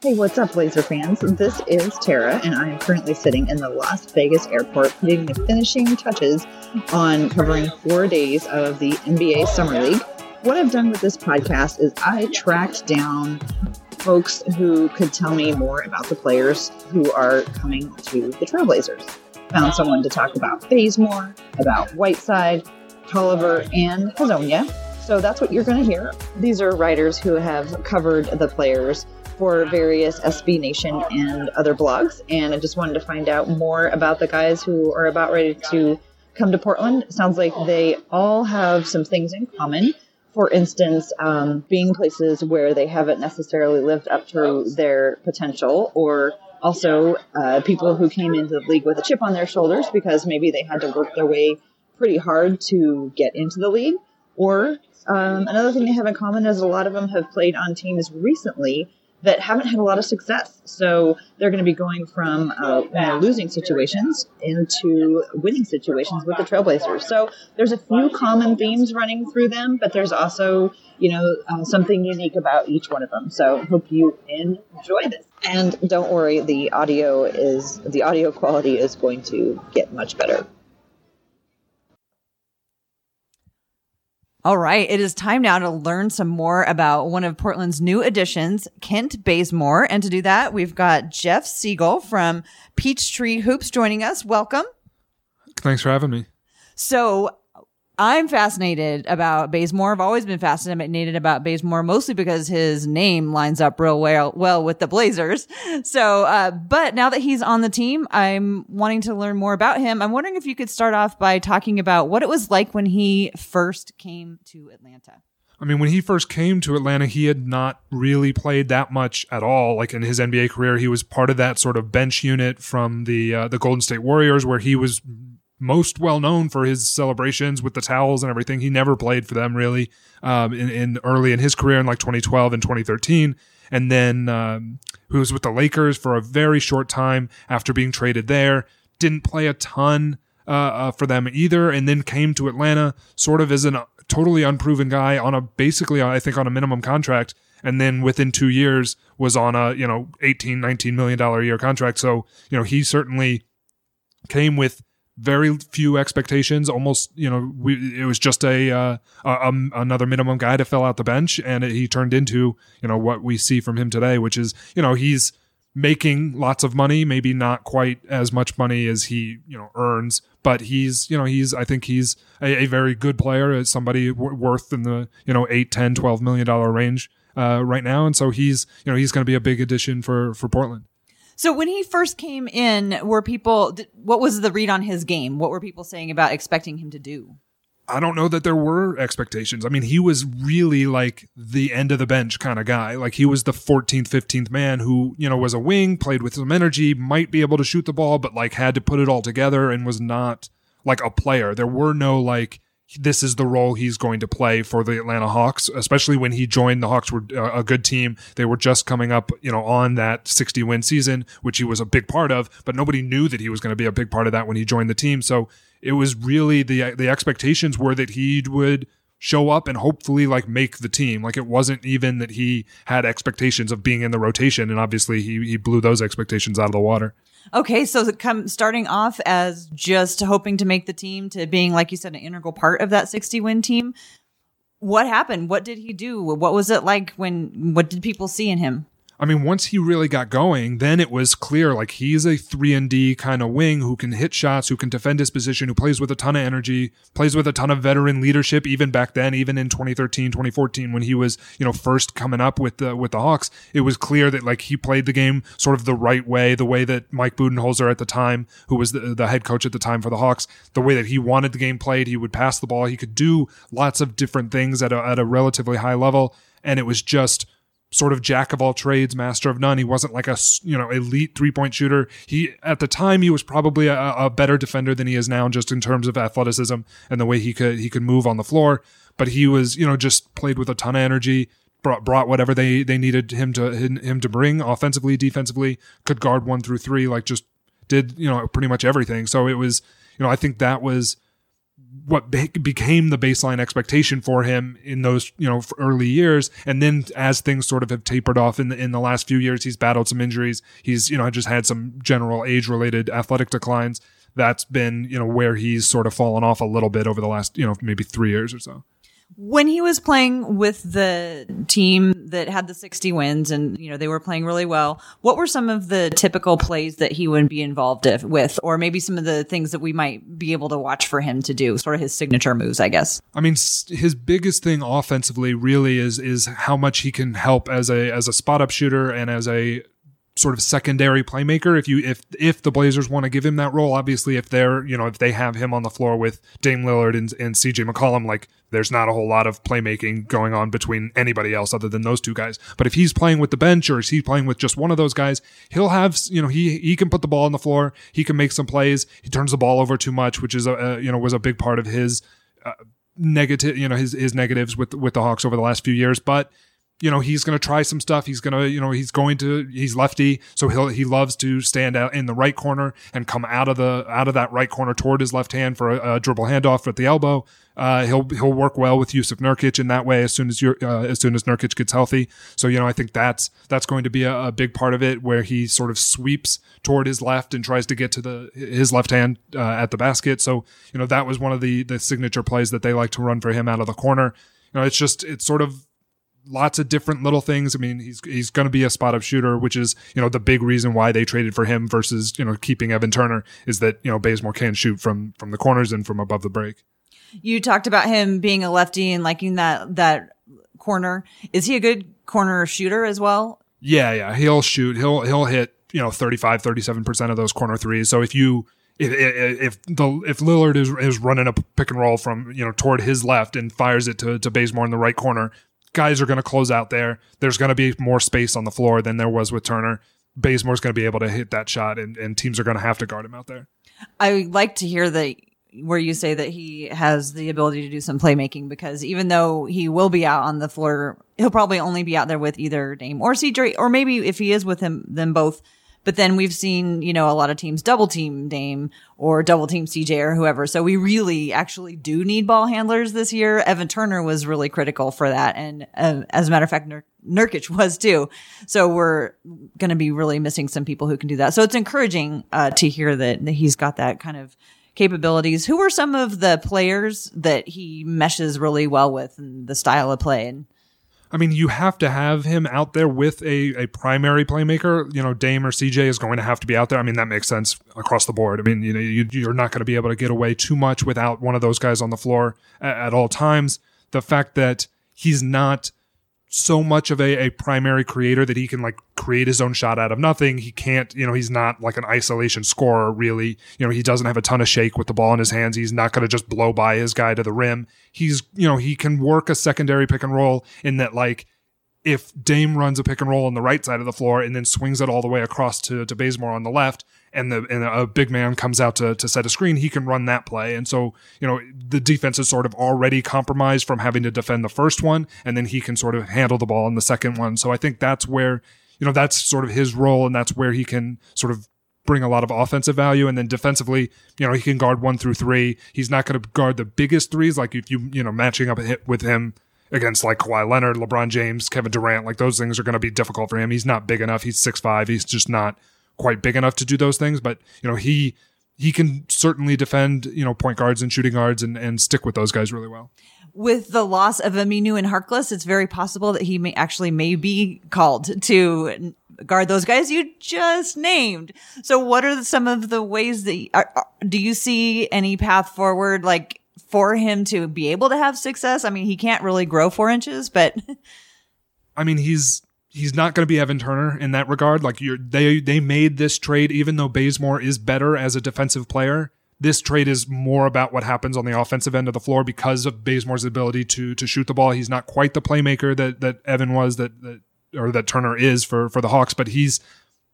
Hey, what's up, Blazer fans? This is Tara, and I am currently sitting in the Las Vegas airport putting the finishing touches on covering four days of the NBA Summer League. What I've done with this podcast is I tracked down folks who could tell me more about the players who are coming to the Trailblazers. Found someone to talk about Bazemore, about Whiteside, Tolliver, and Hezonja. So that's what you're going to hear. These are writers who have covered the players for various SB Nation and other blogs. And I just wanted to find out more about the guys who are about ready to come to Portland. It sounds like they all have some things in common. For instance, um, being places where they haven't necessarily lived up to their potential, or also uh, people who came into the league with a chip on their shoulders because maybe they had to work their way pretty hard to get into the league. Or um, another thing they have in common is a lot of them have played on teams recently that haven't had a lot of success. So they're going to be going from uh, you know, losing situations into winning situations with the Trailblazers. So there's a few common themes running through them, but there's also you know uh, something unique about each one of them. So hope you enjoy this. And don't worry, the audio is the audio quality is going to get much better. All right, it is time now to learn some more about one of Portland's new additions, Kent Bazemore. And to do that, we've got Jeff Siegel from Peachtree Hoops joining us. Welcome. Thanks for having me. So I'm fascinated about Bazemore. I've always been fascinated about Bazemore, mostly because his name lines up real well, well with the Blazers. So, uh, but now that he's on the team, I'm wanting to learn more about him. I'm wondering if you could start off by talking about what it was like when he first came to Atlanta. I mean, when he first came to Atlanta, he had not really played that much at all. Like in his NBA career, he was part of that sort of bench unit from the uh, the Golden State Warriors, where he was most well known for his celebrations with the towels and everything. He never played for them really um, in, in, early in his career in like 2012 and 2013. And then um, he was with the Lakers for a very short time after being traded there. Didn't play a ton uh, uh, for them either, and then came to Atlanta sort of as a totally unproven guy on a basically I think on a minimum contract. And then within two years was on a you know 18 19 million dollar a year contract. So you know he certainly came with very few expectations. Almost, you know, we, it was just a, uh, a, another minimum guy to fill out the bench, and it, he turned into you know what we see from him today, which is you know he's making lots of money, maybe not quite as much money as he you know earns, but he's you know he's I think he's a, a very good player, as somebody w- worth in the you know 8, 10, 12 million dollar range uh, right now, and so he's you know he's going to be a big addition for for Portland. So when he first came in, were people, what was the read on his game? What were people saying about expecting him to do? I don't know that there were expectations. I mean, he was really like the end of the bench kind of guy. Like he was the 14th, 15th man who, you know, was a wing, played with some energy, might be able to shoot the ball, but like had to put it all together and was not like a player. There were no like, this is the role he's going to play for the Atlanta Hawks, especially when he joined. The Hawks were uh, a good team. They were just coming up, you know, on that 60 win season, which he was a big part of, but nobody knew that he was going to be a big part of that when he joined the team. So it was really the, the expectations were that he would show up and hopefully like make the team. Like it wasn't even that he had expectations of being in the rotation. And obviously he, he blew those expectations out of the water. Okay, so come starting off as just hoping to make the team to being, like you said, an integral part of that 60 win team. What happened? What did he do? What was it like when, what did people see in him? I mean, once he really got going, then it was clear like he's a 3 and D kind of wing who can hit shots, who can defend his position, who plays with a ton of energy, plays with a ton of veteran leadership even back then, even in 2013, 2014 when he was, you know, first coming up with the with the Hawks. It was clear that like he played the game sort of the right way, the way that Mike Budenholzer at the time, who was the, the head coach at the time for the Hawks, the way that he wanted the game played, he would pass the ball, he could do lots of different things at a, at a relatively high level. And it was just sort of jack of all trades, master of none. He wasn't like a you know elite three point shooter. He at the time he was probably a, a, better defender than he is now, just in terms of athleticism and the way he could he could move on the floor. But he was you know just played with a ton of energy. Brought, brought whatever they, they needed him to him to bring offensively, defensively, could guard one through three, like just did you know pretty much everything. So it was you know I think that was what be- became the baseline expectation for him in those you know early years. And then as things sort of have tapered off in the in the last few years he's battled some injuries. He's you know just had some general age related athletic declines. That's been you know where he's sort of fallen off a little bit over the last you know maybe 3 years or so when he was playing with the team that had the 60 wins and you know they were playing really well what were some of the typical plays that he would be involved with? Or maybe some of the things that we might be able to watch for him to do sort of his signature moves i guess. I mean his biggest thing offensively really is is how much he can help as a as a spot up shooter and as a sort of secondary playmaker if you if if the Blazers want to give him that role. Obviously, if they're you know if they have him on the floor with Dame Lillard and, and CJ McCollum, like there's not a whole lot of playmaking going on between anybody else other than those two guys. But if he's playing with the bench or is he playing with just one of those guys, he'll have you know he he can put the ball on the floor, he can make some plays. He turns the ball over too much, which is a, a you know was a big part of his. Uh, negative you know his his negatives with with the Hawks over the last few years but you know he's going to try some stuff. He's going to you know he's going to he's lefty so he'll he loves to stand out in the right corner and come out of the out of that right corner toward his left hand for a, a dribble handoff at the elbow. Uh, he'll he'll work well with Jusuf Nurkic in that way as soon as you uh, as soon as Nurkic gets healthy. So you know I think that's that's going to be a, a, big part of it where he sort of sweeps toward his left and tries to get to the his left hand uh, at the basket. So you know that was one of the the signature plays that they like to run for him out of the corner. You know it's just it's sort of lots of different little things. I mean, he's he's going to be a spot up shooter, which is you know the big reason why they traded for him versus you know keeping Evan Turner is that you know Bazemore can shoot from from the corners and from above the break. You talked about him being a lefty and liking that that corner. Is he a good corner shooter as well? Yeah, yeah, he'll shoot. He'll he'll hit you know 35 37% of those corner threes. So if you if, if the if Lillard is is running a pick and roll from you know toward his left and fires it to to Bazemore in the right corner, guys are going to close out there. There's going to be more space on the floor than there was with Turner. Bazemore's going to be able to hit that shot, and, and teams are going to have to guard him out there. I like to hear that where you say that he has the ability to do some playmaking because even though he will be out on the floor, he'll probably only be out there with either Dame or CJ, or maybe if he is with him, them both, but then we've seen, you know, a lot of teams double team Dame or double team CJ or whoever. So we really actually do need ball handlers this year. Evan Turner was really critical for that. And uh, as a matter of fact, Nur- Nurkic was too. So we're going to be really missing some people who can do that. So it's encouraging uh, to hear that, that he's got that kind of capabilities. Who are some of the players that he meshes really well with and the style of play? And I mean, you have to have him out there with a, a primary playmaker. You know, Dame or CJ is going to have to be out there. I mean, that makes sense across the board. I mean, you know, you, are not going to be able to get away too much without one of those guys on the floor at, at all times. The fact that he's not so much of a, a primary creator that he can like create his own shot out of nothing. He can't, you know, he's not like an isolation scorer really. You know, he doesn't have a ton of shake with the ball in his hands. He's not going to just blow by his guy to the rim. He's, you know, he can work a secondary pick and roll in that like if Dame runs a pick and roll on the right side of the floor and then swings it all the way across to, to Bazemore on the left, and the and a big man comes out to, to set a screen, he can run that play. And so, you know, the defense is sort of already compromised from having to defend the first one, and then he can sort of handle the ball in the second one. So I think that's where, you know, that's sort of his role, and that's where he can sort of bring a lot of offensive value. And then defensively, you know, he can guard one through three. He's not going to guard the biggest threes, like if you, you know, matching up a hit with him against like Kawhi Leonard, LeBron James, Kevin Durant, like those things are going to be difficult for him. He's not big enough. He's six five. He's just not quite big enough to do those things, but you know, he he can certainly defend, you know, point guards and shooting guards and, and stick with those guys really well. With the loss of Aminu and Harkless, it's very possible that he may actually may be called to guard those guys you just named. So what are some of the ways that are, are, do you see any path forward like for him to be able to have success? I mean, he can't really grow four inches, but I mean, he's he's not going to be Evan Turner in that regard. Like they they made this trade even though Bazemore is better as a defensive player. This trade is more about what happens on the offensive end of the floor because of Bazemore's ability to to shoot the ball. He's not quite the playmaker that that Evan was that that or that Turner is for for the Hawks, but he's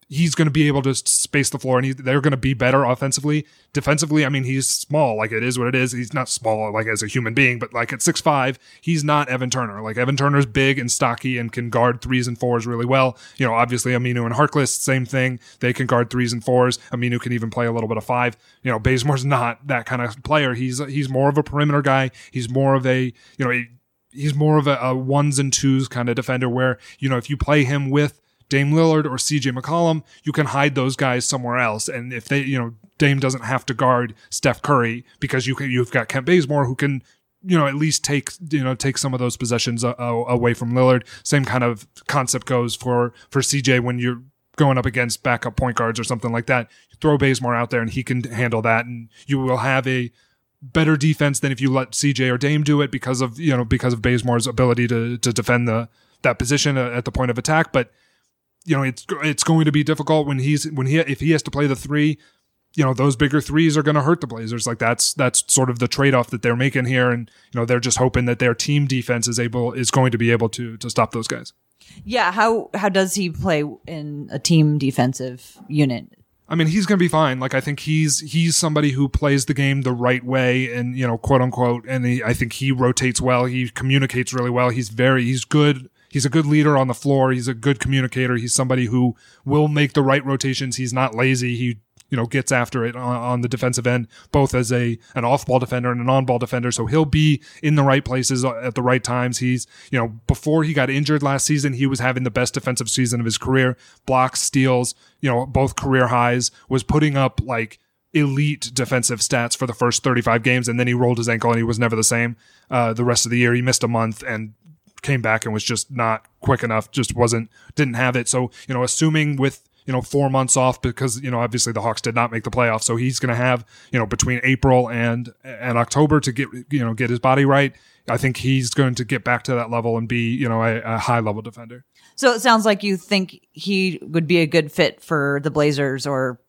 he's going to be able to space the floor and he, they're going to be better offensively. Defensively, I mean, he's small. Like it is what it is. He's not small like as a human being, but like at six five, he's not Evan Turner. Like Evan Turner's big and stocky and can guard threes and fours really well. You know, obviously Aminu and Harkless, same thing. They can guard threes and fours. Aminu can even play a little bit of five. You know, Bazemore's not that kind of player. He's he's more of a perimeter guy. He's more of a you know. A, he's more of a, a ones and twos kind of defender where, you know, if you play him with Dame Lillard or CJ McCollum, you can hide those guys somewhere else. And if they, you know, Dame doesn't have to guard Steph Curry because you can, you've got Kent Bazemore who can, you know, at least take, you know, take some of those possessions uh, away from Lillard. Same kind of concept goes for, for CJ when you're going up against backup point guards or something like that. You throw Bazemore out there and he can handle that and you will have a, better defense than if you let CJ or Dame do it because of you know because of Bazemore's ability to to defend the that position at the point of attack. But you know it's it's going to be difficult when he's when he if he has to play the three. You know those bigger threes are going to hurt the Blazers. Like that's that's sort of the trade off that they're making here, and you know they're just hoping that their team defense is able is going to be able to to stop those guys. Yeah how how does he play in a team defensive unit? I mean, he's going to be fine. Like, I think he's he's somebody who plays the game the right way, and you know, quote unquote. And he, I think he rotates well. He communicates really well. He's very he's good. He's a good leader on the floor. He's a good communicator. He's somebody who will make the right rotations. He's not lazy. He you know gets after it on, on, the defensive end, both as a an off ball defender and an on ball defender. So he'll be in the right places at the right times. He's you know before he got injured last season, he was having the best defensive season of his career. Blocks, steals, you know both career highs. Was putting up like elite defensive stats for the first 35 games, and then he rolled his ankle and he was never the same. Uh, the rest of the year, he missed a month and came back and was just not quick enough. Just wasn't didn't have it. So you know, assuming with you know, four months off because, you know, obviously the Hawks did not make the playoffs. So he's going to have, you know, between April and, and October to get, you know, get his body right. I think he's going to get back to that level and be, you know, a, a high level defender. So it sounds like you think he would be a good fit for the Blazers or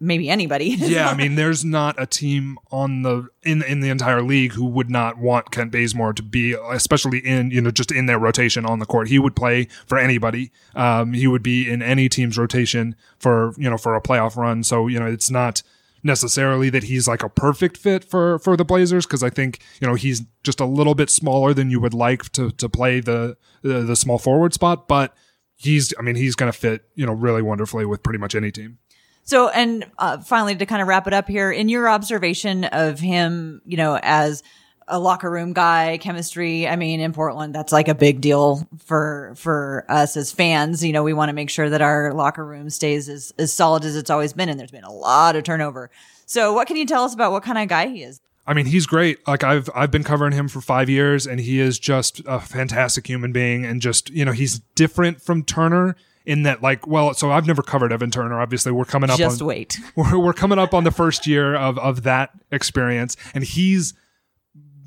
maybe anybody. yeah, I mean, there's not a team on the in in the entire league who would not want Kent Bazemore to be, especially in you know just in their rotation on the court. He would play for anybody. Um, he would be in any team's rotation for you know for a playoff run. So you know it's not necessarily that he's like a perfect fit for for the Blazers because I think you know he's just a little bit smaller than you would like to to play the the, the small forward spot, but he's I mean he's going to fit you know really wonderfully with pretty much any team. So, and uh, finally, to kind of wrap it up here, in your observation of him, you know, as a locker room guy, chemistry. I mean, in Portland, that's like a big deal for for us as fans. You know, we want to make sure that our locker room stays as as solid as it's always been, and there's been a lot of turnover. So, what can you tell us about what kind of guy he is? I mean, he's great. Like I've I've been covering him for five years, and he is just a fantastic human being, and just you know, he's different from Turner in that like well so i've never covered evan turner obviously we're coming up just on, wait we're, we're coming up on the first year of of that experience and he's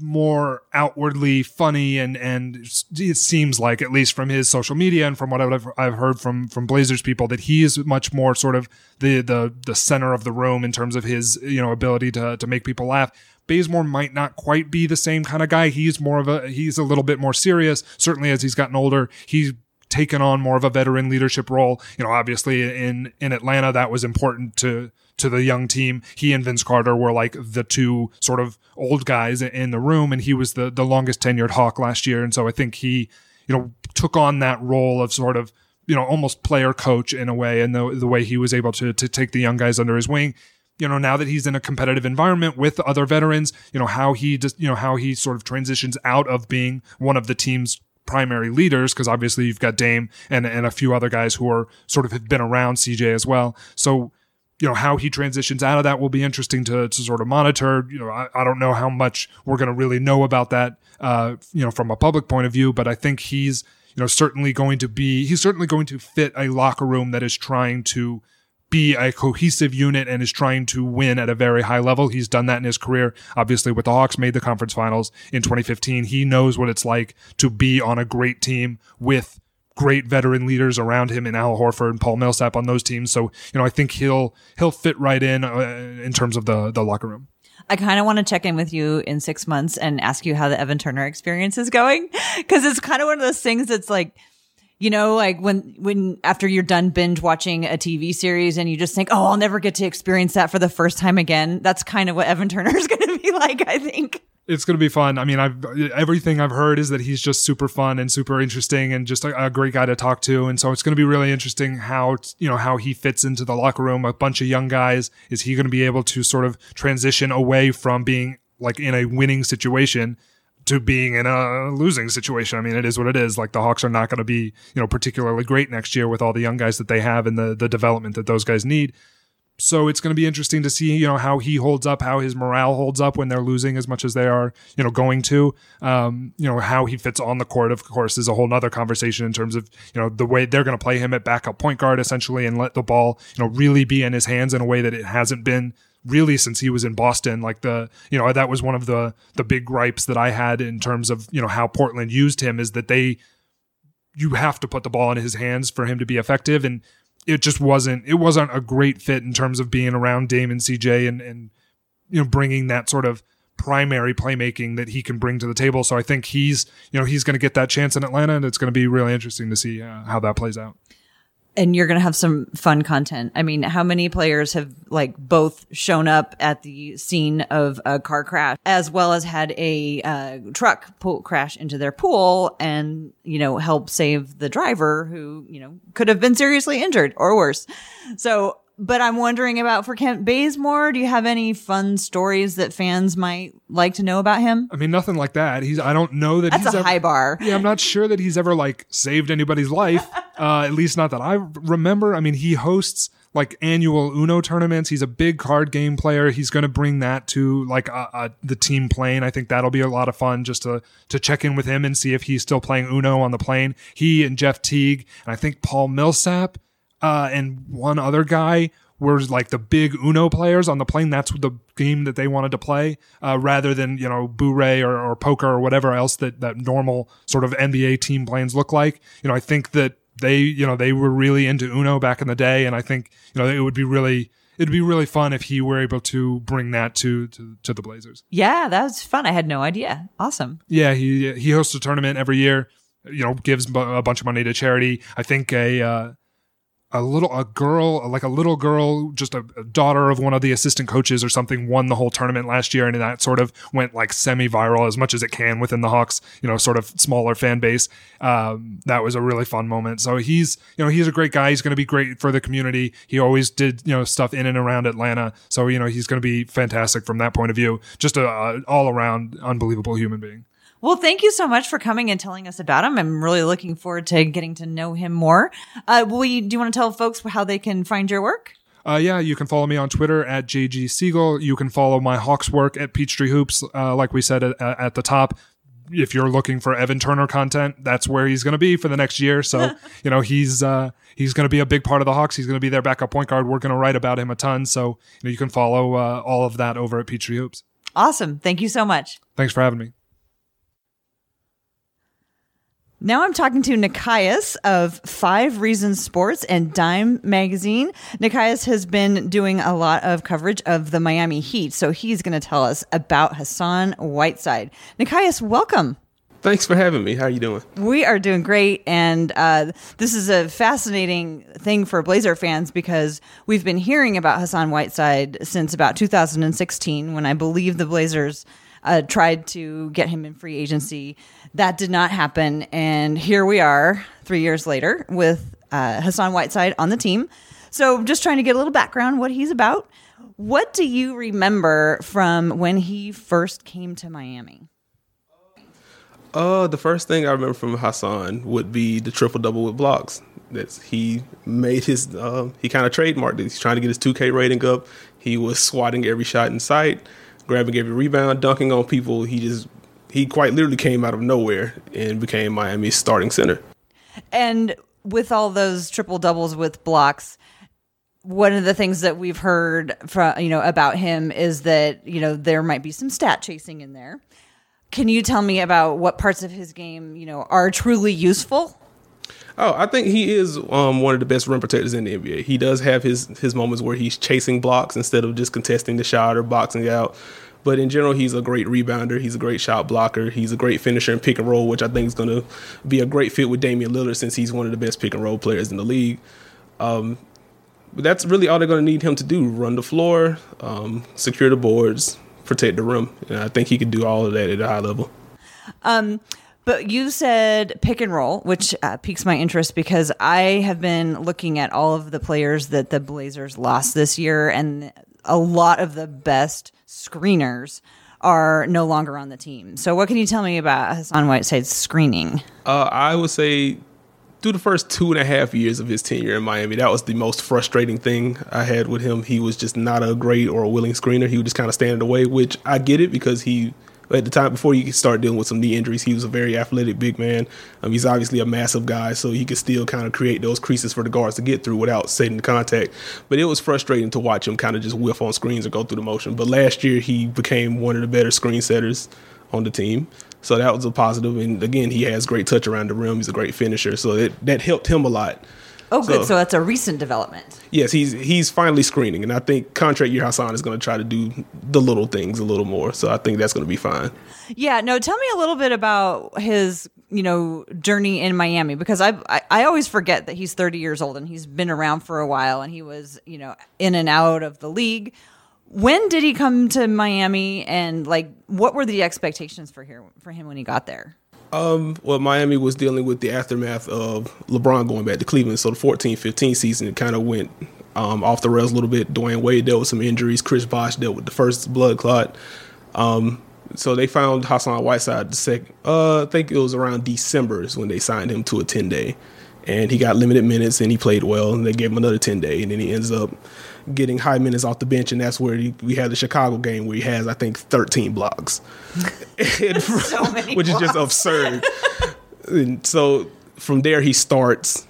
more outwardly funny and and it seems like at least from his social media and from what I've, I've heard from from Blazers people that he is much more sort of the the the center of the room in terms of his you know ability to to make people laugh. Bazemore might not quite be the same kind of guy. He's more of a he's a little bit more serious. Certainly as he's gotten older, he's taken on more of a veteran leadership role. You know, obviously in in Atlanta that was important to to the young team. He and Vince Carter were like the two sort of old guys in the room, and he was the the longest tenured Hawk last year. And so I think he, you know, took on that role of sort of you know almost player coach in a way, and the the way he was able to to take the young guys under his wing. You know, now that he's in a competitive environment with other veterans, you know how he just you know how he sort of transitions out of being one of the team's primary leaders because obviously you've got Dame and and a few other guys who are sort of have been around CJ as well. So you know how he transitions out of that will be interesting to to sort of monitor. You know, I, I don't know how much we're going to really know about that. Uh, you know, from a public point of view, but I think he's you know certainly going to be he's certainly going to fit a locker room that is trying to be a cohesive unit and is trying to win at a very high level. He's done that in his career. Obviously, with the Hawks, made the conference finals in 2015. He knows what it's like to be on a great team with great veteran leaders around him in Al Horford and Paul Millsap on those teams. So, you know, I think he'll he'll fit right in uh, in terms of the the locker room. I kind of want to check in with you in six months and ask you how the Evan Turner experience is going because it's kind of one of those things that's like You know, like when, when after you're done binge watching a TV series and you just think, oh, I'll never get to experience that for the first time again. That's kind of what Evan Turner is going to be like, I think it's going to be fun. I mean, I've everything I've heard is that he's just super fun and super interesting and just a, a, great guy to talk to. And so it's going to be really interesting how you know how he fits into the locker room. A bunch of young guys. Is he going to be able to sort of transition away from being like in a winning situation to being in a losing situation? I mean, it is what it is. Like the Hawks are not going to be you know particularly great next year with all the young guys that they have and the the development that those guys need so it's going to be interesting to see you know how he holds up how his morale holds up when they're losing as much as they are you know going to um, you know how he fits on the court of course is a whole nother conversation in terms of you know the way they're going to play him at backup point guard essentially and let the ball you know really be in his hands in a way that it hasn't been really since he was in Boston like the you know that was one of the the big gripes that I had in terms of you know how Portland used him is that they you have to put the ball in his hands for him to be effective and it just wasn't it wasn't a great fit in terms of being around Dame and CJ and and you know bringing that sort of primary playmaking that he can bring to the table. So I think he's you know he's going to get that chance in Atlanta, and it's going to be really interesting to see uh, how that plays out and you're going to have some fun content. I mean, how many players have like both shown up at the scene of a car crash as well as had a uh, truck crash into their pool and, you know, help save the driver who, you know, could have been seriously injured or worse. So but I'm wondering about for Kent Bazemore. Do you have any fun stories that fans might like to know about him? I mean, nothing like that. He's. I don't know that That's he's a ever, high bar. Yeah, I'm not sure that he's ever like saved anybody's life. uh, at least not that I remember. I mean, he hosts like annual Uno tournaments. He's a big card game player. He's going to bring that to like uh, uh, the team plane. I think that'll be a lot of fun just to to check in with him and see if he's still playing Uno on the plane. He and Jeff Teague and I think Paul Millsap uh, and one other guy were like the big Uno players on the plane. That's the game that they wanted to play, uh, rather than you know Boo-Ray or, or poker or whatever else that that normal sort of NBA team planes look like. You know, I think that they you know they were really into Uno back in the day, and I think you know it would be really it'd be really fun if he were able to bring that to to, to the Blazers. Yeah, that was fun. I had no idea. Awesome. Yeah, he he hosts a tournament every year. You know, gives a bunch of money to charity. I think a uh, a little a girl like a little girl just a, a, daughter of one of the assistant coaches or something won the whole tournament last year and that sort of went like semi viral as much as it can within the hawks you know sort of smaller fan base. Um, that was a really fun moment. So he's you know he's a great guy. He's going to be great for the community. He always did you know stuff in and around atlanta. So you know he's going to be fantastic from that point of view. Just a, a all around unbelievable human being well, thank you so much for coming and telling us about him. I'm really looking forward to getting to know him more. Uh, will you, do you want to tell folks how they can find your work? Uh, yeah, you can follow me on Twitter at JG Siegel. You can follow my Hawks work at Peachtree Hoops, uh, like we said at, at, the top. If you're looking for Evan Turner content, that's where he's going to be for the next year. So, you know, he's uh, he's going to be a big part of the Hawks. He's going to be their backup point guard. We're going to write about him a ton. So, you know, you can follow uh, all of that over at Peachtree Hoops. Awesome. Thank you so much. Thanks for having me. Now I'm talking to Nekias of Five Reasons Sports and Dime Magazine. Nekias has been doing a lot of coverage of the Miami Heat, so he's going to tell us about Hassan Whiteside. Nekias, welcome. Thanks for having me. How are you doing? We are doing great, and uh, this is a fascinating thing for Blazer fans because we've been hearing about Hassan Whiteside since about 2016, when I believe the Blazers uh, tried to get him in free agency. That did not happen. And here we are three years later with uh, Hassan Whiteside on the team. So just trying to get a little background what he's about. What do you remember from when he first came to Miami? Uh, the first thing I remember from Hassan would be the triple double with blocks. That's he made his uh, he kind of trademarked it. He's trying to get his 2K rating up. He was swatting every shot in sight grabbing every rebound, dunking on people. He just he quite literally came out of nowhere and became Miami's starting center. And with all those triple doubles with blocks, one of the things that we've heard from you know about him is that you know there might be some stat chasing in there. Can you tell me about what parts of his game you know are truly useful? Oh, I think he is um, one of the best rim protectors in the NBA. He does have his his moments where he's chasing blocks instead of just contesting the shot or boxing out. But in general, he's a great rebounder. He's a great shot blocker. He's a great finisher in pick and roll, which I think is going to be a great fit with Damian Lillard since he's one of the best pick and roll players in the league. Um, but that's really all they're going to need him to do: run the floor, um, secure the boards, protect the rim. And I think he can do all of that at a high level. Um, but you said pick and roll, which uh, piques my interest because I have been looking at all of the players that the Blazers lost this year, and a lot of the best screeners are no longer on the team. So, what can you tell me about Hassan Whiteside's screening? Uh, I would say through the first two and a half years of his tenure in Miami, that was the most frustrating thing I had with him. He was just not a great or a willing screener. He would just kind of stand in the way, which I get it because he at the time before he started dealing with some knee injuries, he was a very athletic big man. Um, he's obviously a massive guy, so he could still kind of create those creases for the guards to get through without setting contact. But it was frustrating to watch him kind of just whiff on screens or go through the motion. But last year he became one of the better screen setters on the team. So that was a positive. And again, he has great touch around the rim. He's a great finisher. So it, that helped him a lot. Oh, good. So, so, that's a recent development. Yes, he's he's finally screening, and I think contract year Hassan is going to try to do the little things a little more. So I think that's going to be fine. Yeah. No. Tell me a little bit about his you know journey in Miami because I, I I always forget that he's 30 years old and he's been around for a while and he was you know in and out of the league. When did he come to Miami and like what were the expectations for here for him when he got there? Um, well, Miami was dealing with the aftermath of LeBron going back to Cleveland. So the 14 15 season, kind of went um, off the rails a little bit. Dwyane Wade dealt with some injuries. Chris Bosh dealt with the first blood clot. Um, so they found Hassan Whiteside the second, uh, I think it was around December is when they signed him to a 10 day. And he got limited minutes and he played well. And they gave him another 10 day. And then he ends up getting high minutes off the bench, and that's where he, we had the Chicago game where he has, I think, 13 blocks, so which blocks. is just absurd. and so from there, he starts.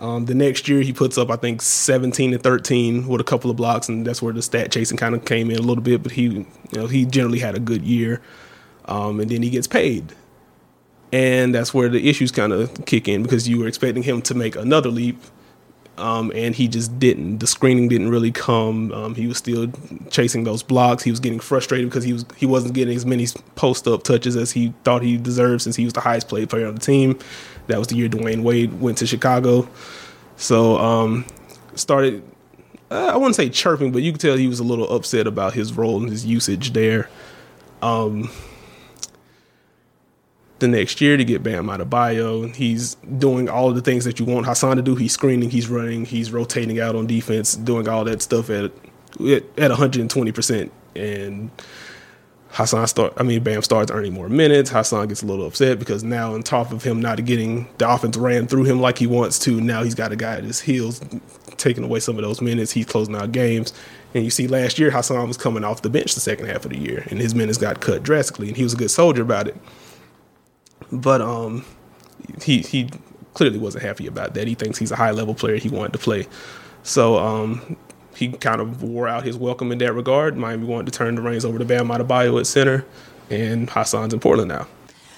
Um, the next year, he puts up, I think, 17 to 13 with a couple of blocks, and that's where the stat chasing kind of came in a little bit. But he, you know, he generally had a good year, um, and then he gets paid, and that's where the issues kind of kick in because you were expecting him to make another leap um, and he just didn't. The screening didn't really come. Um, he was still chasing those blocks. He was getting frustrated because he was he wasn't getting as many post up touches as he thought he deserved since he was the highest played player on the team. That was the year Dwyane Wade went to Chicago. So um, started. Uh, I wouldn't say chirping, but you could tell he was a little upset about his role and his usage there. Um, the next year to get Bam Adebayo. He's doing all the things that you want Hassan to do. He's screening, he's running, he's rotating out on defense, doing all that stuff at at 120 percent. And Hassan start, I mean Bam starts earning more minutes. Hassan gets a little upset because now on top of him not getting the offense ran through him like he wants to, now he's got a guy at his heels taking away some of those minutes. He's closing out games. And you see last year Hassan was coming off the bench the second half of the year and his minutes got cut drastically and he was a good soldier about it. But um, he he clearly wasn't happy about that. He thinks he's a high level player. He wanted to play, so um, he kind of wore out his welcome in that regard. Miami wanted to turn the reins over to Bam Adebayo at center, and Hassan's in Portland now.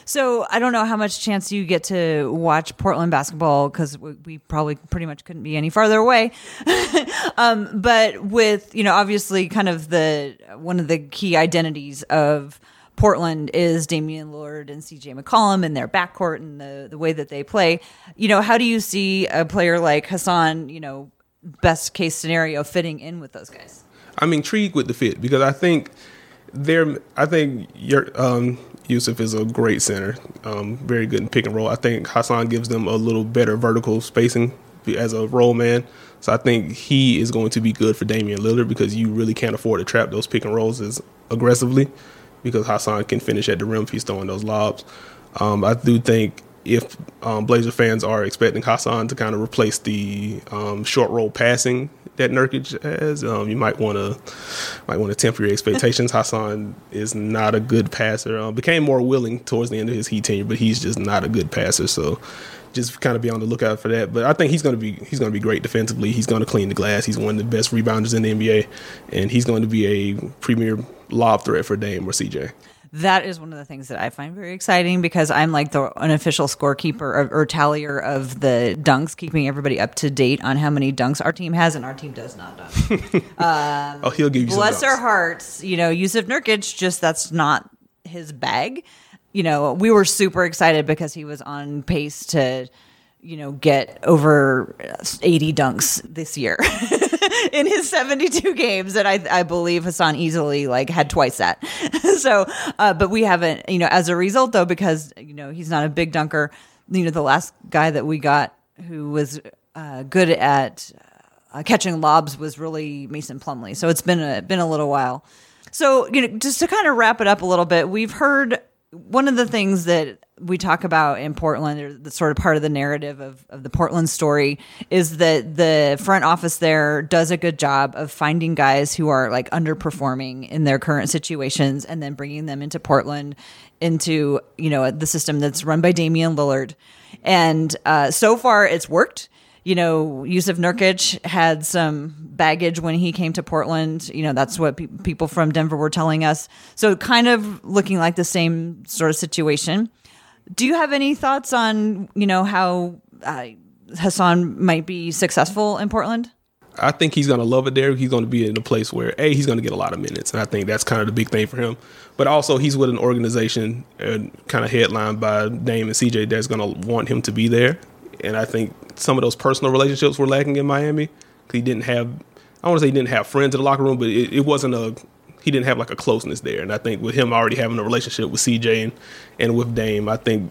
So I don't know how much chance you get to watch Portland basketball because we, probably pretty much couldn't be any farther away. um, but with you know, obviously, kind of the one of the key identities of Portland is Damian Lillard and CJ McCollum and their backcourt and the, the way that they play. You know, how do you see a player like Hassan, you know, best case scenario fitting in with those guys? I'm intrigued with the fit because I think they're, I think your, um, Jusuf is a great center, um, very good in pick and roll. I think Hassan gives them a little better vertical spacing as a role man. So I think he is going to be good for Damian Lillard because you really can't afford to trap those pick and rolls as aggressively because Hassan can finish at the rim if he's throwing those lobs. Um, I do think if um, Blazer fans are expecting Hassan to kind of replace the um, short roll passing that Nurkic has, um, you might want to might want to temper your expectations. Hassan is not a good passer. Um, became more willing towards the end of his Heat tenure, but he's just not a good passer. So just kind of be on the lookout for that. But I think he's going to be he's going to be great defensively. He's going to clean the glass. He's one of the best rebounders in the NBA, and he's going to be a premier lob threat for Dame or CJ. That is one of the things that I find very exciting because I'm like the unofficial scorekeeper or, or tallier of the dunks, keeping everybody up to date on how many dunks our team has, and our team does not dunk. Um, oh, he'll give you some Bless our hearts, you know, Jusuf Nurkic, just that's not his bag. You know, we were super excited because he was on pace to, you know, get over 80 dunks this year in his 72 games. And I, I believe Hassan easily like had twice that. so, uh, but we haven't, you know, as a result though, because, you know, he's not a big dunker, you know, the last guy that we got who was uh, good at uh, catching lobs was really Mason Plumlee. So it's been a been a little while. So you know, just to kind of wrap it up a little bit, we've heard one of the things that we talk about in Portland, or the sort of part of the narrative of, of the Portland story, is that the front office there does a good job of finding guys who are like underperforming in their current situations and then bringing them into Portland, into you know the system that's run by Damian Lillard, and uh, so far it's worked you know, Jusuf Nurkic had some baggage when he came to Portland. You know, that's what pe- people from Denver were telling us. So, kind of looking like the same sort of situation. Do you have any thoughts on, you know, how uh, Hassan might be successful in Portland? I think he's going to love it there. He's going to be in a place where a he's going to get a lot of minutes, and I think that's kind of the big thing for him. But also, he's with an organization and kind of headlined by Dame and CJ that's going to want him to be there. And I think some of those personal relationships were lacking in Miami. because He didn't have, I want to say he didn't have friends in the locker room, but it, it wasn't a, he didn't have like a closeness there. And I think with him already having a relationship with CJ and, and with Dame, I think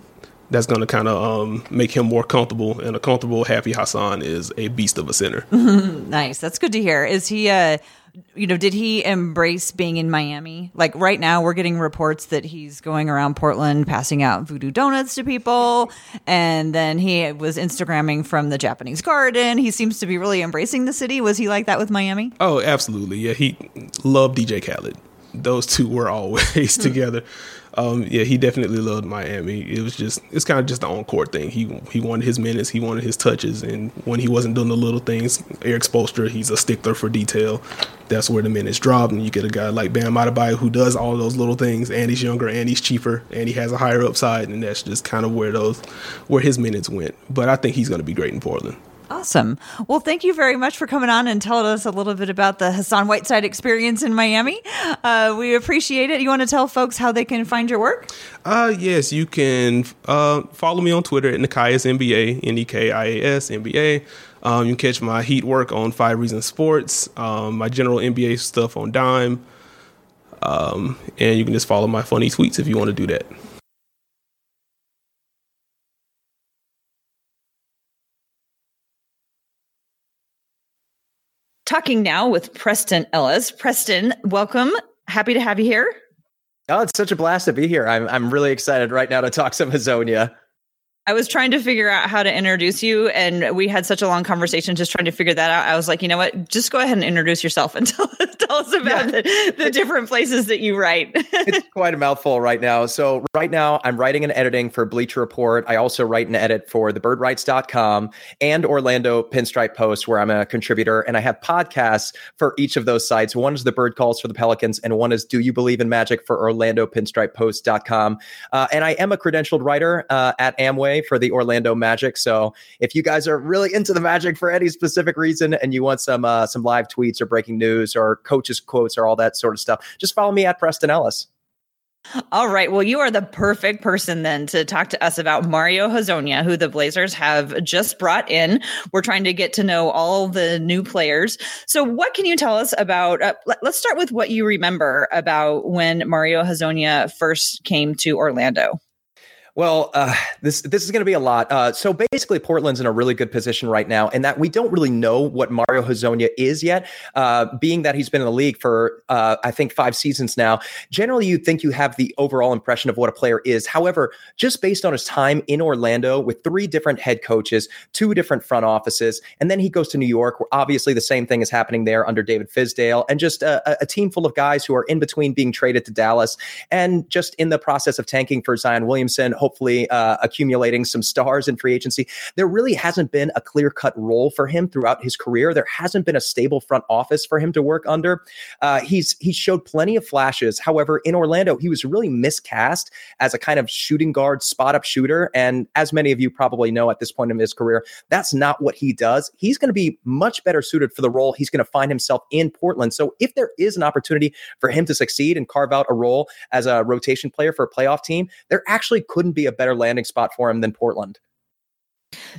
that's going to kind of um, make him more comfortable. And a comfortable, happy Hassan is a beast of a center. Nice. That's good to hear. Is he uh you know, did he embrace being in Miami? Like right now we're getting reports that he's going around Portland passing out voodoo donuts to people and then he was Instagramming from the Japanese garden. He seems to be really embracing the city. Was he like that with Miami? Oh, absolutely. Yeah, he loved DJ Khaled. Those two were always hmm. together. Um, yeah, he definitely loved Miami. It was just it's kind of just the on court thing. He he wanted his minutes, he wanted his touches, and when he wasn't doing the little things, Erik Spoelstra, he's a stickler for detail. That's where the minutes drop, and you get a guy like Bam Adebayo who does all those little things, and he's younger, and he's cheaper, and he has a higher upside, and that's just kind of where those where his minutes went. But I think he's going to be great in Portland. Awesome. Well, thank you very much for coming on and telling us a little bit about the Hassan Whiteside experience in Miami. Uh, we appreciate it. You want to tell folks how they can find your work? Uh, yes, you can uh, follow me on Twitter at Nekias NBA, N E K I A S NBA. Um, you can catch my Heat work on Five Reasons Sports, um, my general NBA stuff on Dime, um, and you can just follow my funny tweets if you want to do that. Talking now with Preston Ellis. Preston, welcome. Happy to have you here. Oh, it's such a blast to be here. I'm I'm really excited right now to talk some Hezonja. I was trying to figure out how to introduce you, and we had such a long conversation just trying to figure that out. I was like, you know what? Just go ahead and introduce yourself and tell, tell us about Yeah. the, the different places that you write. It's quite a mouthful right now. So right now I'm writing and editing for Bleacher Report. I also write and edit for thebirdwrites.com and Orlando Pinstripe Post, where I'm a contributor. And I have podcasts for each of those sites. One is the Bird Calls for the Pelicans, and one is Do You Believe in Magic for Orlando Pinstripe Post.com. Uh, and I am a credentialed writer uh, at Amway for the Orlando Magic. So if you guys are really into the Magic for any specific reason and you want some uh, some live tweets or breaking news or coaches quotes or all that sort of stuff, just follow me at Preston Ellis. All right. Well, you are the perfect person then to talk to us about Mario Hezonja, who the Blazers have just brought in. We're trying to get to know all the new players. So, what can you tell us about? Uh, let, us start with what you remember about when Mario Hezonja first came to Orlando. Well, uh, this this is going to be a lot. Uh, so basically, Portland's in a really good position right now, in that we don't really know what Mario Hezonja is yet. Uh, being that he's been in the league for uh, I think five seasons now, generally you'd think you have the overall impression of what a player is. However, just based on his time in Orlando with three different head coaches, two different front offices, and then he goes to New York, where obviously the same thing is happening there under David Fizdale, and just a, a team full of guys who are in between being traded to Dallas and just in the process of tanking for Zion Williamson hopefully uh, accumulating some stars in free agency. There really hasn't been a clear cut role for him throughout his career. There hasn't been a stable front office for him to work under. Uh, he's he showed plenty of flashes. However, in Orlando, he was really miscast as a kind of shooting guard, spot up shooter. And as many of you probably know at this point in his career, that's not what he does. He's going to be much better suited for the role he's going to find himself in Portland. So if there is an opportunity for him to succeed and carve out a role as a rotation player for a playoff team, there actually couldn't be a better landing spot for him than Portland.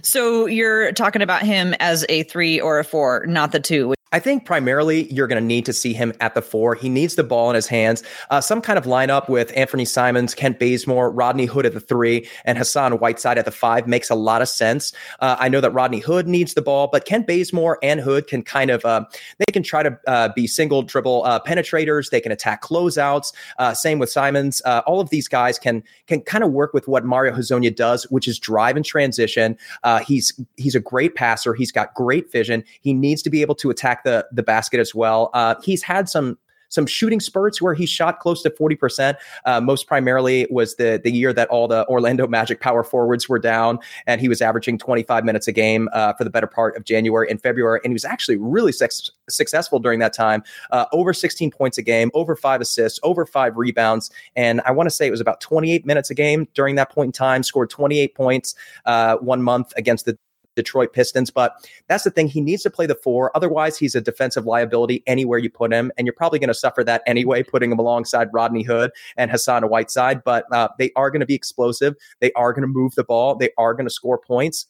So you're talking about him as a three or a four, not the two. I think primarily you're going to need to see him at the four. He needs the ball in his hands. Uh, some kind of lineup with Anthony Simons, Kent Bazemore, Rodney Hood at the three, and Hassan Whiteside at the five makes a lot of sense. Uh, I know that Rodney Hood needs the ball, but Kent Bazemore and Hood can kind of uh, they can try to uh, be single dribble uh, penetrators. They can attack closeouts. Uh, same with Simons. all of these guys can can kind of work with what Mario Hezonja does, which is drive and transition. he's he's a great passer. He's got great vision. He needs to be able to attack the the basket as well. Uh, he's had some some shooting spurts where he shot close to 40%. Uh, most primarily was the the year that all the Orlando Magic power forwards were down, and he was averaging 25 minutes a game uh, for the better part of January and February. And he was actually really sex- successful during that time. Uh, over 16 points a game, over five assists, over five rebounds, and I want to say it was about 28 minutes a game during that point in time. Scored 28 points uh, one month against the Detroit Pistons. But that's the thing. He needs to play the four. Otherwise, he's a defensive liability anywhere you put him. And you're probably going to suffer that anyway, putting him alongside Rodney Hood and Hassan Whiteside. But uh, they are going to be explosive. They are going to move the ball. They are going to score points.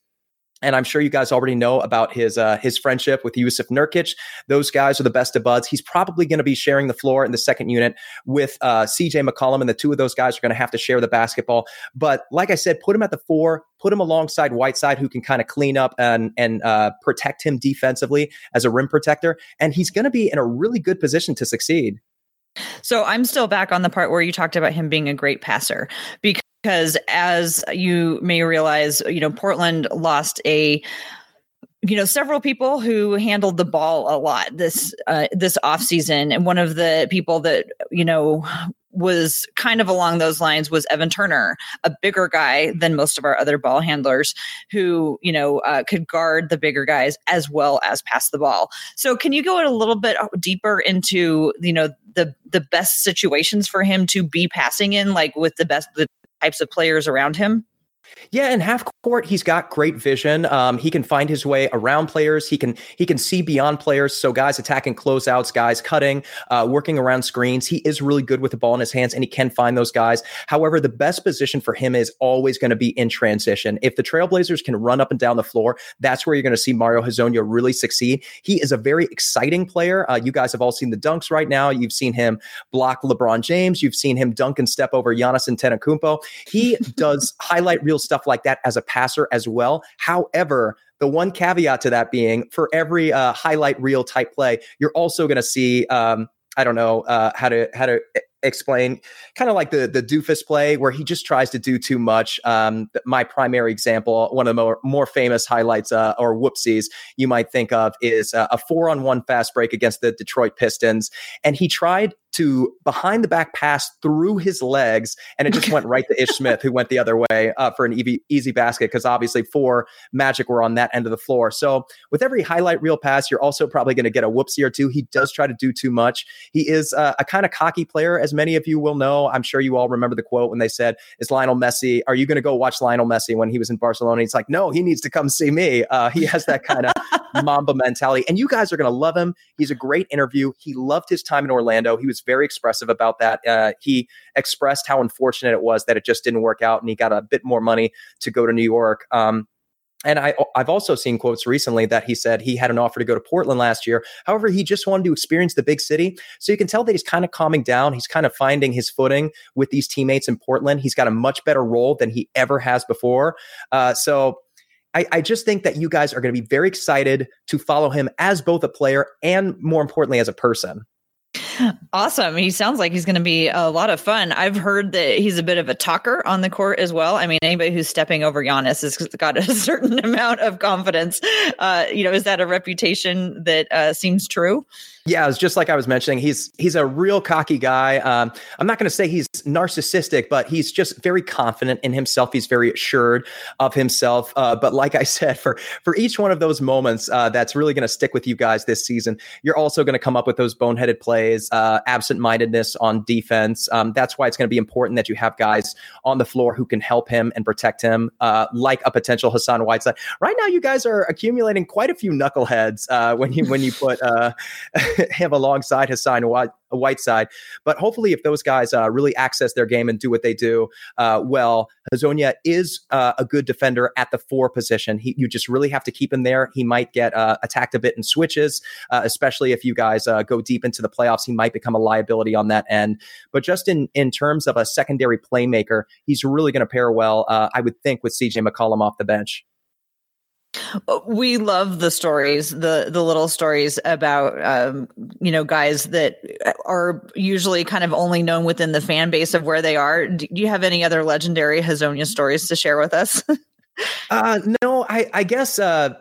And I'm sure you guys already know about his uh, his friendship with Jusuf Nurkic. Those guys are the best of buds. He's probably going to be sharing the floor in the second unit with uh, CJ McCollum, and the two of those guys are going to have to share the basketball. But like I said, put him at the four, put him alongside Whiteside, who can kind of clean up and and uh, protect him defensively as a rim protector, and he's going to be in a really good position to succeed. So I'm still back on the part where you talked about him being a great passer because because as you may realize, you know, Portland lost a you know several people who handled the ball a lot this uh, this off season and one of the people that you know was kind of along those lines was Evan Turner, a bigger guy than most of our other ball handlers who, you know, uh, could guard the bigger guys as well as pass the ball. So can you go a little bit deeper into, you know, the the best situations for him to be passing in like with the best the types of players around him? Yeah, in half court, he's got great vision. Um, he can find his way around players. He can he can see beyond players. So guys attacking closeouts, guys cutting, uh, working around screens. He is really good with the ball in his hands, and he can find those guys. However, the best position for him is always going to be in transition. If the Trailblazers can run up and down the floor, that's where you're going to see Mario Hezonja really succeed. He is a very exciting player. Uh, you guys have all seen the dunks right now. You've seen him block LeBron James. You've seen him dunk and step over Giannis Antetokounmpo. He does highlight reel stuff like that as a passer as well. However, the one caveat to that being for every uh, highlight reel type play, you're also going to see, um, I don't know uh, how to how to explain kind of like the the doofus play where he just tries to do too much. Um, my primary example, one of the more, more famous highlights uh, or whoopsies you might think of is uh, a four on one fast break against the Detroit Pistons, and he tried to behind the back pass through his legs, and it just went right to Ish Smith, who went the other way uh, for an easy, easy basket because obviously four Magic were on that end of the floor. So with every highlight reel pass, you're also probably going to get a whoopsie or two. He does try to do too much. He is uh, a kind of cocky player, as many of you will know. I'm sure you all remember the quote when they said, "Is Lionel Messi? Are you going to go watch Lionel Messi when he was in Barcelona?" He's like, "No, he needs to come see me." Uh, he has that kind of Mamba mentality, and you guys are going to love him. He's a great interview. He loved his time in Orlando. He was very expressive about that. Uh, he expressed how unfortunate it was that it just didn't work out, and he got a bit more money to go to New York. Um, and I, I've also seen quotes recently that he said he had an offer to go to Portland last year. However, he just wanted to experience the big city. So you can tell that he's kind of calming down. He's kind of finding his footing with these teammates in Portland. He's got a much better role than he ever has before. Uh, so I, I, just think that you guys are going to be very excited to follow him as both a player and more importantly as a person. Awesome. He sounds like he's going to be a lot of fun. I've heard that he's a bit of a talker on the court as well. I mean, anybody who's stepping over Giannis has got a certain amount of confidence. Uh, you know, is that a reputation that uh, seems true? Yeah, it's just like I was mentioning. He's he's a real cocky guy. Um, I'm not going to say he's narcissistic, but he's just very confident in himself. He's very assured of himself. Uh, but like I said, for for each one of those moments, uh, that's really going to stick with you guys this season. You're also going to come up with those boneheaded plays, uh, absent-mindedness on defense. Um, that's why it's going to be important that you have guys on the floor who can help him and protect him, uh, like a potential Hassan Whiteside. Right now, you guys are accumulating quite a few knuckleheads uh, when you when you put. Uh, him alongside Hassan White, Whiteside. But hopefully, if those guys uh, really access their game and do what they do uh, well, Hezonja is uh, a good defender at the four position. He, you just really have to keep him there. He might get uh, attacked a bit in switches, uh, especially if you guys uh, go deep into the playoffs. He might become a liability on that end. But just in in terms of a secondary playmaker, he's really going to pair well, I would think, with CJ McCollum off the bench. We love the stories, the the little stories about um, you know guys that are usually kind of only known within the fan base of where they are. Do you have any other legendary Hezonja stories to share with us? uh, no, I, I guess uh,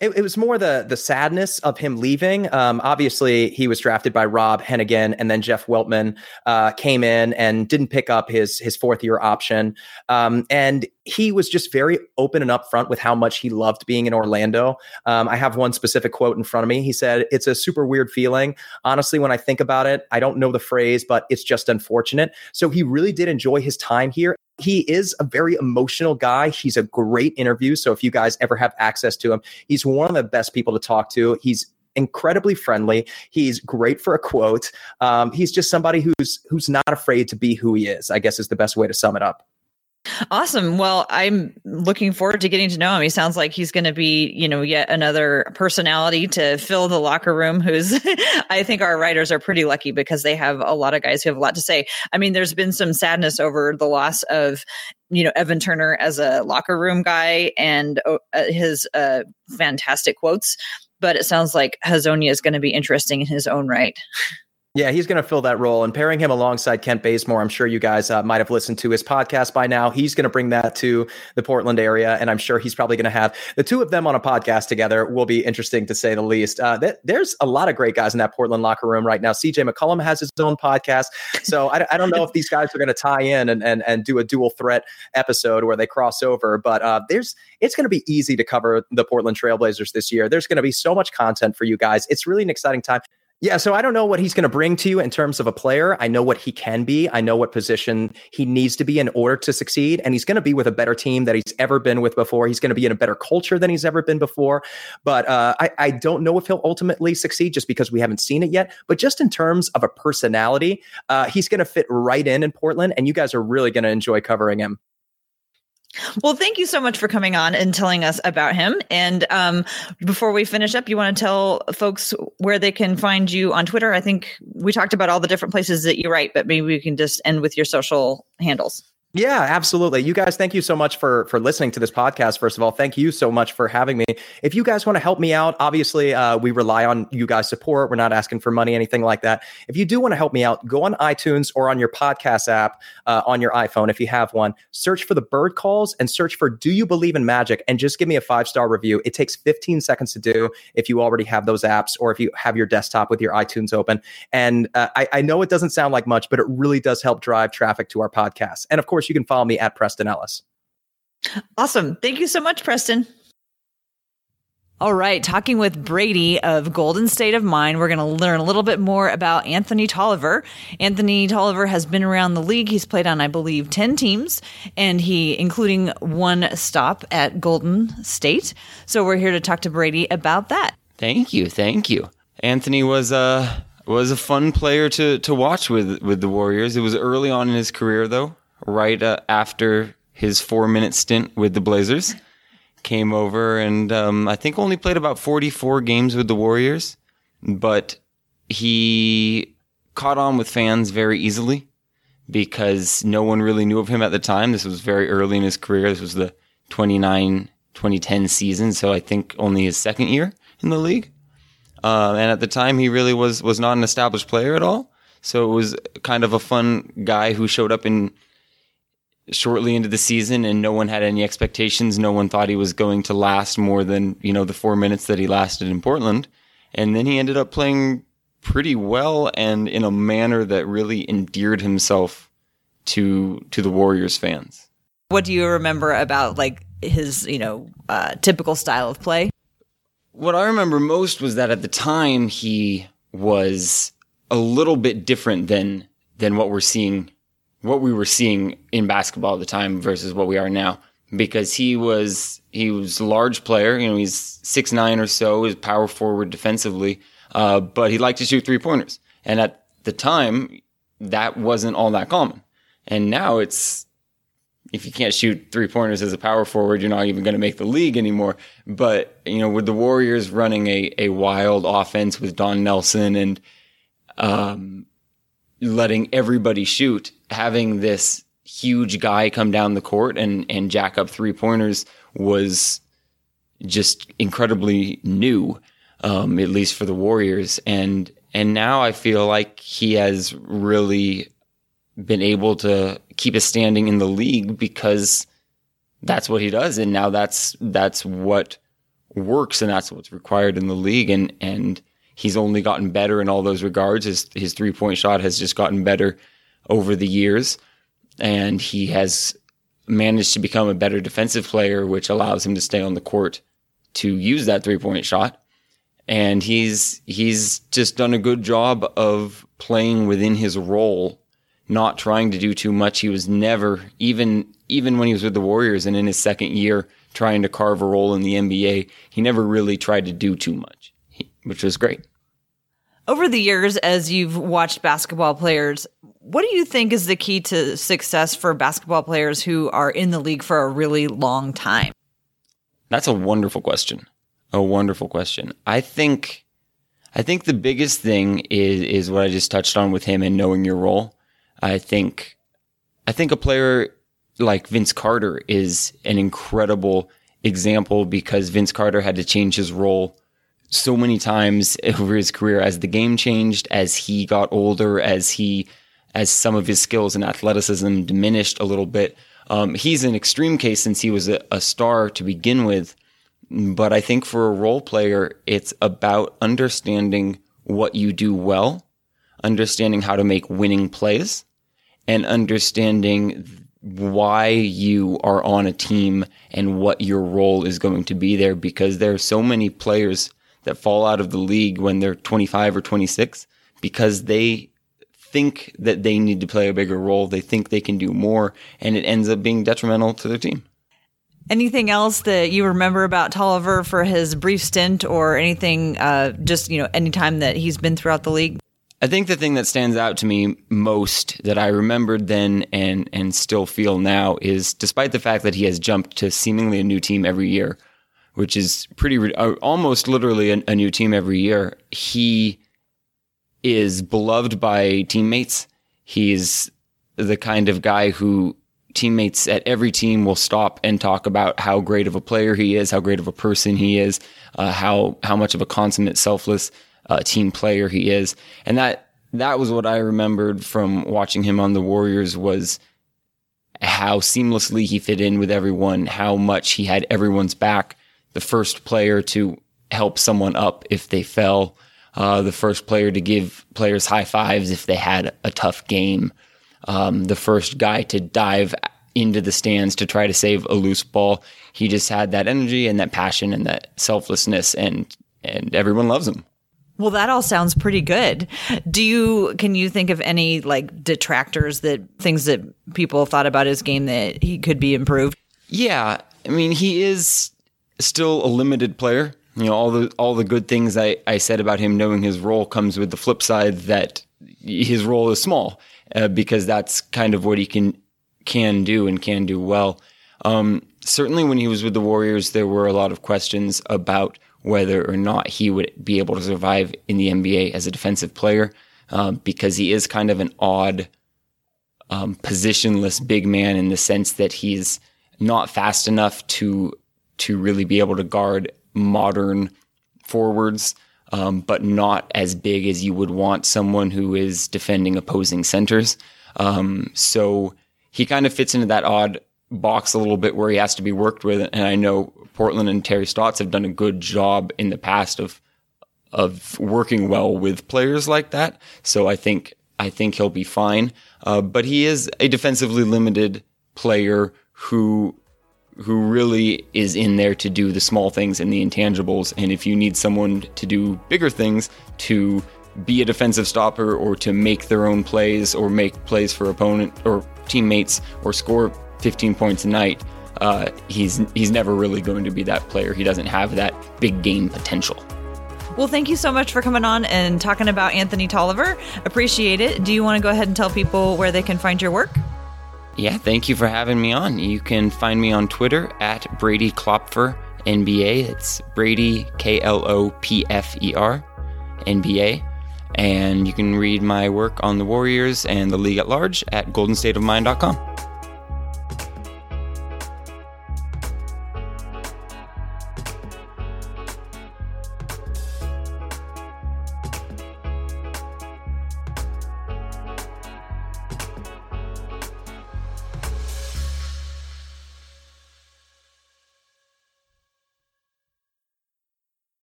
it, it, was more the the sadness of him leaving. Um, obviously, he was drafted by Rob Hennigan, and then Jeff Weltman uh, came in and didn't pick up his his fourth year option. Um, and he was just very open and upfront with how much he loved being in Orlando. Um, I have one specific quote in front of me. He said, "It's a super weird feeling. Honestly, when I think about it, I don't know the phrase, but it's just unfortunate." So he really did enjoy his time here, he is a very emotional guy. He's a great interview. So if you guys ever have access to him, he's one of the best people to talk to. He's incredibly friendly. He's great for a quote. Um, he's just somebody who's who's not afraid to be who he is. I guess is the best way to sum it up. Awesome. Well, I'm looking forward to getting to know him. He sounds like he's going to be, you know, yet another personality to fill the locker room. Who's, I think our writers are pretty lucky because they have a lot of guys who have a lot to say. I mean, there's been some sadness over the loss of, you know, Evan Turner as a locker room guy and uh, his uh, fantastic quotes. But it sounds like Hezonja is going to be interesting in his own right. Yeah, he's going to fill that role. And pairing him alongside Kent Bazemore, I'm sure you guys uh, might have listened to his podcast by now. He's going to bring that to the Portland area. And I'm sure he's probably going to have the two of them on a podcast together will be interesting to say the least. Uh, th- there's a lot of great guys in that Portland locker room right now. CJ McCollum has his own podcast. So I, I don't know if these guys are going to tie in and, and, and do a dual threat episode where they cross over. But uh, there's it's going to be easy to cover the Portland Trailblazers this year. There's going to be so much content for you guys. It's really an exciting time. Yeah, so I don't know what he's going to bring to you in terms of a player. I know what he can be. I know what position he needs to be in order to succeed. And he's going to be with a better team that he's ever been with before. He's going to be in a better culture than he's ever been before. But uh, I, I don't know if he'll ultimately succeed just because we haven't seen it yet. But just in terms of a personality, uh, he's going to fit right in in Portland. And you guys are really going to enjoy covering him. Well, thank you so much for coming on and telling us about him. And um, before we finish up, you want to tell folks where they can find you on Twitter? I think we talked about all the different places that you write, but maybe we can just end with your social handles. Yeah, absolutely. You guys, thank you so much for for listening to this podcast. First of all, thank you so much for having me. If you guys want to help me out, obviously, uh, we rely on you guys' support. We're not asking for money, anything like that. If you do want to help me out, go on iTunes or on your podcast app uh, on your iPhone if you have one. Search for the Bird Calls and search for "Do You Believe in Magic?" and just give me a five star review. It takes 15 seconds to do if you already have those apps or if you have your desktop with your iTunes open. And uh, I, I know it doesn't sound like much, but it really does help drive traffic to our podcast. And of course course, you can follow me at Preston Ellis. Awesome. Thank you so much, Preston. All right, talking with Brady of Golden State of Mind, we're going to learn a little bit more about Anthony Tolliver. Anthony Tolliver has been around the league. He's played on, I believe, 10 teams, and he, including one stop at Golden State. So we're here to talk to Brady about that. Thank you. Thank you. Anthony was a, was a fun player to, to watch with, with the Warriors. It was early on in his career, though right uh, after his four minute stint with the Blazers. Came over and um, I think only played about 44 games with the Warriors, but he caught on with fans very easily because no one really knew of him at the time. This was very early in his career. This was the 29 2010 season, so I think only his second year in the league. Uh, and at the time, he really was was not an established player at all. So it was kind of a fun guy who showed up in shortly into the season, and no one had any expectations. No one thought he was going to last more than you know the four minutes that he lasted in Portland. And then he ended up playing pretty well and in a manner that really endeared himself to to the Warriors fans. What do you remember about like his, you know, uh, typical style of play? What I remember most was that at the time he was a little bit different than than what we're seeing what we were seeing in basketball at the time versus what we are now. Because he was he was a large player you know he's six nine or so he's power forward defensively uh, but he liked to shoot three pointers and at the time that wasn't all that common. And now it's if you can't shoot three pointers as a power forward, you're not even going to make the league anymore. But, you know, with the Warriors running a, a wild offense with Don Nelson and, um, letting everybody shoot, having this huge guy come down the court and, and jack up three pointers was just incredibly new, um, at least for the Warriors. And, and now I feel like he has really been able to keep a standing in the league because that's what he does. And now that's, that's what works and that's what's required in the league. And, and he's only gotten better in all those regards. His, his three point shot has just gotten better over the years and he has managed to become a better defensive player, which allows him to stay on the court to use that three point shot. And he's, he's just done a good job of playing within his role not trying to do too much. He was never, even even when he was with the Warriors and in his second year trying to carve a role in the NBA, he never really tried to do too much, which was great. Over the years, as you've watched basketball players, what do you think is the key to success for basketball players who are in the league for a really long time? That's a wonderful question. A wonderful question. I think I think the biggest thing is is what I just touched on with him and knowing your role. I think, I think a player like Vince Carter is an incredible example because Vince Carter had to change his role so many times over his career as the game changed, as he got older, as he, as some of his skills and athleticism diminished a little bit. Um, he's an extreme case since he was a, a star to begin with. But I think for a role player, it's about understanding what you do well, understanding how to make winning plays, and understanding why you are on a team and what your role is going to be there because there are so many players that fall out of the league when they're 25 or 26 because they think that they need to play a bigger role. They think they can do more and it ends up being detrimental to their team. Anything else that you remember about Tolliver for his brief stint or anything, uh, just, you know, anytime that he's been throughout the league? I think the thing that stands out to me most that I remembered then and and still feel now is despite the fact that he has jumped to seemingly a new team every year, which is pretty uh, almost literally a, a new team every year, he is beloved by teammates. He's the kind of guy who teammates at every team will stop and talk about how great of a player he is, how great of a person he is, uh, how how much of a consummate, selfless uh, team player he is. And that, that was what I remembered from watching him on the Warriors was how seamlessly he fit in with everyone, how much he had everyone's back. The first player to help someone up if they fell, uh, the first player to give players high fives if they had a tough game, um, the first guy to dive into the stands to try to save a loose ball. He just had that energy and that passion and that selflessness, and and everyone loves him. Well, that all sounds pretty good. Do you can you think of any like detractors that things that people thought about his game that he could be improved? Yeah, I mean, he is still a limited player. You know, all the all the good things I, I said about him knowing his role comes with the flip side that his role is small uh, because that's kind of what he can can do and can do well. Um, certainly, when he was with the Warriors, there were a lot of questions about whether or not he would be able to survive in the NBA as a defensive player um, because he is kind of an odd um, positionless big man in the sense that he's not fast enough to to really be able to guard modern forwards. um, but not as big as you would want someone who is defending opposing centers. Um, so he kind of fits into that odd box a little bit where he has to be worked with. And I know Portland and Terry Stotts have done a good job in the past of of working well with players like that. So I think I think he'll be fine. Uh, but he is a defensively limited player who who really is in there to do the small things and the intangibles. And if you need someone to do bigger things, to be a defensive stopper or to make their own plays or make plays for opponent or teammates or score 15 points a night, uh, he's he's never really going to be that player. He doesn't have that big game potential. Well, thank you so much for coming on and talking about Anthony Tolliver. Appreciate it. Do you want to go ahead and tell people where they can find your work? Yeah, thank you for having me on. You can find me on Twitter at Brady Klopfer NBA. It's Brady K L O P F E R NBA. And you can read my work on the Warriors and the league at large at goldenstateofmind.com.